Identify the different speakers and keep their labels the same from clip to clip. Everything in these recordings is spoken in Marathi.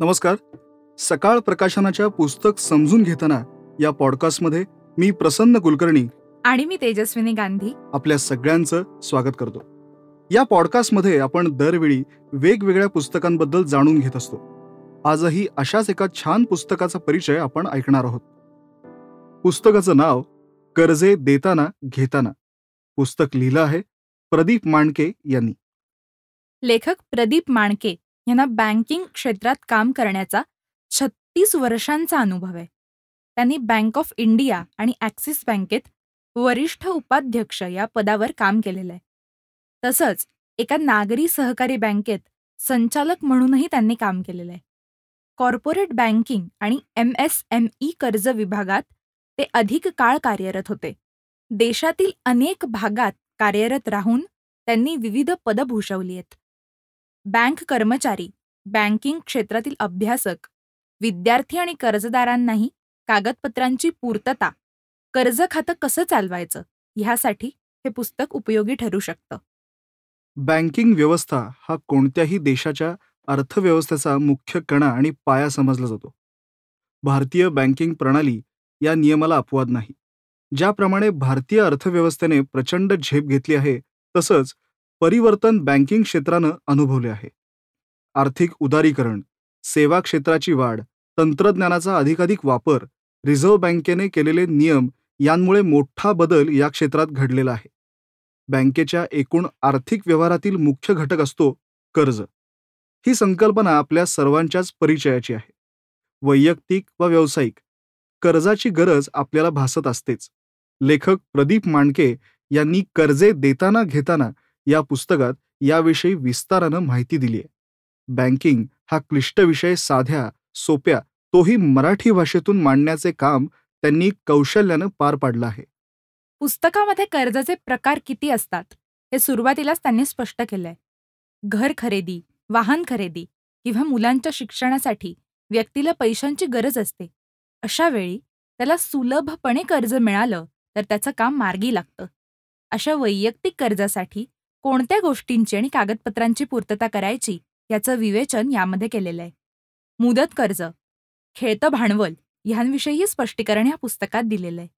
Speaker 1: नमस्कार. सकाळ प्रकाशनाच्या पुस्तक समजून घेताना या पॉडकास्टमध्ये मी प्रसन्न कुलकर्णी
Speaker 2: आणि मी तेजस्विनी गांधी.
Speaker 1: आपल्या सगळ्यांचं स्वागत करतो. या पॉडकास्टमध्ये आपण दरवेळी वेगवेगळ्या पुस्तकांबद्दल जाणून घेत असतो. आजही अशाच एका छान पुस्तकाचा परिचय आपण ऐकणार आहोत. पुस्तकाचं नाव कर्जे देताना घेताना. पुस्तक लिहिलं आहे प्रदीप मांडके यांनी.
Speaker 2: लेखक प्रदीप माणके यांना बँकिंग क्षेत्रात काम करण्याचा छत्तीस वर्षांचा अनुभव आहे. त्यांनी बँक ऑफ इंडिया आणि ॲक्सिस बँकेत वरिष्ठ उपाध्यक्ष या पदावर काम केलेलं आहे. तसंच एका नागरी सहकारी बँकेत संचालक म्हणूनही त्यांनी काम केलेलं आहे. कॉर्पोरेट बँकिंग आणि एम एस एम ई कर्ज विभागात ते अधिक काळ कार्यरत होते. देशातील अनेक भागात कार्यरत राहून त्यांनी विविध पदं भूषवली आहेत. बँक कर्मचारी बँकिंग क्षेत्रातील अभ्यासक विद्यार्थी आणि कर्जदारांनाही कागदपत्रांची पूर्तता कर्ज खातं कसं चालवायचं ह्यासाठी हे पुस्तक उपयोगी ठरू शकतं.
Speaker 1: बँकिंग व्यवस्था हा कोणत्याही देशाच्या अर्थव्यवस्थेचा मुख्य कणा आणि पाया समजला जातो. भारतीय बँकिंग प्रणाली या नियमाला अपवाद नाही. ज्याप्रमाणे भारतीय अर्थव्यवस्थेने प्रचंड झेप घेतली आहे तसंच परिवर्तन बँकिंग क्षेत्रानं अनुभवले आहे. आर्थिक उदारीकरण सेवा क्षेत्राची वाढ तंत्रज्ञानाचा अधिकाधिक वापर रिझर्व्ह बँकेने केलेले नियम यांमुळे मोठा बदल या क्षेत्रात घडलेला आहे. बँकेच्या एकूण आर्थिक व्यवहारातील मुख्य घटक असतो कर्ज. ही संकल्पना आपल्या सर्वांच्याच परिचयाची आहे. वैयक्तिक व व्यावसायिक. कर्जाची गरज आपल्याला भासत असतेच. लेखक प्रदीप मांडके यांनी कर्जे देताना घेताना या पुस्तकात याविषयी विस्तारानं माहिती दिली आहे बँकिंग हा क्लिष्ट विषय साध्या सोप्या तोही मराठी भाषेतून मांडण्याचे काम त्यांनी कौशल्यानं पार पाडलं आहे.
Speaker 2: पुस्तकामध्ये कर्जाचे प्रकार किती असतात हे सुरुवातीलाच त्यांनी स्पष्ट केलंय. घर खरेदी वाहन खरेदी किंवा मुलांच्या शिक्षणासाठी व्यक्तीला पैशांची गरज असते. अशा वेळी त्याला सुलभपणे कर्ज मिळालं तर त्याचं काम मार्गी लागतं. अशा वैयक्तिक कर्जासाठी कोणत्या गोष्टींची आणि कागदपत्रांची पूर्तता करायची याचं विवेचन यामध्ये केलेलं आहे. मुदत कर्ज खेळतं भांडवल ह्यांविषयीही स्पष्टीकरण या पुस्तकात दिलेलं आहे.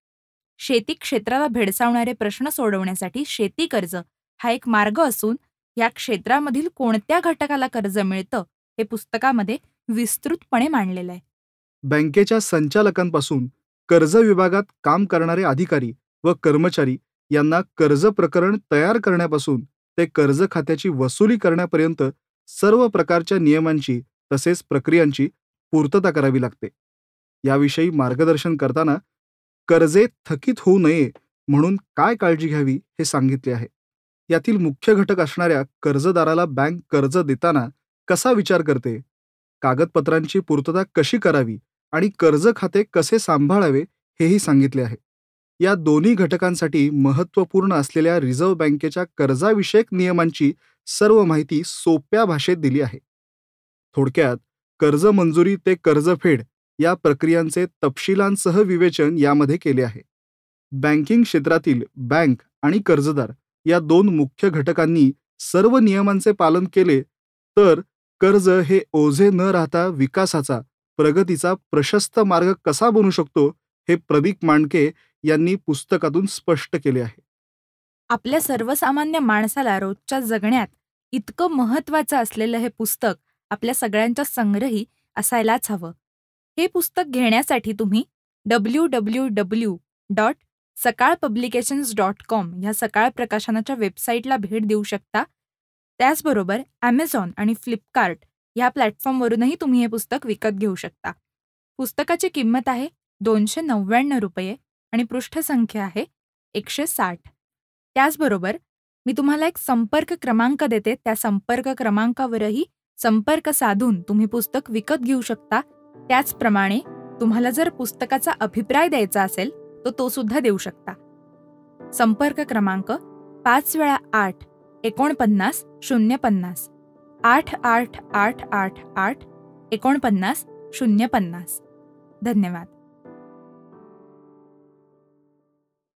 Speaker 2: शेती क्षेत्राला भेडसावणारे प्रश्न सोडवण्यासाठी शेती कर्ज हा एक मार्ग असून या क्षेत्रामधील कोणत्या घटकाला कर्ज मिळतं हे पुस्तकामध्ये विस्तृतपणे मांडलेलं आहे.
Speaker 1: बँकेच्या संचालकांपासून कर्ज विभागात काम करणारे अधिकारी व कर्मचारी यांना कर्ज प्रकरण तयार करण्यापासून ते कर्ज खात्याची वसुली करण्यापर्यंत सर्व प्रकारच्या नियमांची तसेच प्रक्रियांची पूर्तता करावी लागते. याविषयी मार्गदर्शन करताना कर्जे थकीत होऊ नये म्हणून काय काळजी घ्यावी हे सांगितले आहे. यातील मुख्य घटक असणाऱ्या कर्जदाराला बँक कर्ज देताना कसा विचार करते? कागदपत्रांची पूर्तता कशी करावी आणि कर्ज खाते कसे सांभाळावे हेही सांगितले आहे. या दोन्ही घटकांसाठी महत्त्वपूर्ण असलेल्या रिझर्व्ह बँकेच्या कर्जाविषयक नियमांची सर्व माहिती सोप्या भाषेत दिली आहे. थोडक्यात कर्ज मंजुरी ते कर्जफेड या प्रक्रियांचे तपशिलांसह विवेचन यामध्ये केले आहे. बँकिंग क्षेत्रातील बँक आणि कर्जदार या दोन मुख्य घटकांनी सर्व नियमांचे पालन केले तर कर्ज हे ओझे न राहता विकासाचा प्रगतीचा प्रशस्त मार्ग कसा बनू शकतो हे प्रदीप मांडके यांनी पुस्तकातून स्पष्ट केले आहे.
Speaker 2: आपल्या सर्वसामान्य माणसाला रोजच्या जगण्यात इतकं महत्वाचं असलेलं हे पुस्तक आपल्या सगळ्यांच्या संग्रही असायलाच हवं. हे पुस्तक घेण्यासाठी तुम्ही W W W dot Sakal publications dot com ह्या सकाळ प्रकाशनाच्या वेबसाईटला भेट देऊ शकता. त्याचबरोबर ॲमेझॉन आणि फ्लिपकार्ट ह्या प्लॅटफॉर्मवरूनही तुम्ही हे पुस्तक विकत घेऊ शकता. पुस्तकाची किंमत आहे दोनशे नव्याण्णव रुपये. आणि पृष्ठसंख्या आहे एकशे साठ. त्याचबरोबर मी तुम्हाला एक संपर्क क्रमांक देते. त्या संपर्क क्रमांकावरही संपर्क साधून तुम्ही पुस्तक विकत घेऊ शकता. त्याचप्रमाणे तुम्हाला जर पुस्तकाचा अभिप्राय द्यायचा असेल तर तो सुद्धा देऊ शकता. संपर्क क्रमांक पाच वेळा आठ एकोणपन्नास शून्य पन्नास. आठ आठ आठ आठ आठ एकोणपन्नास शून्य पन्नास. धन्यवाद.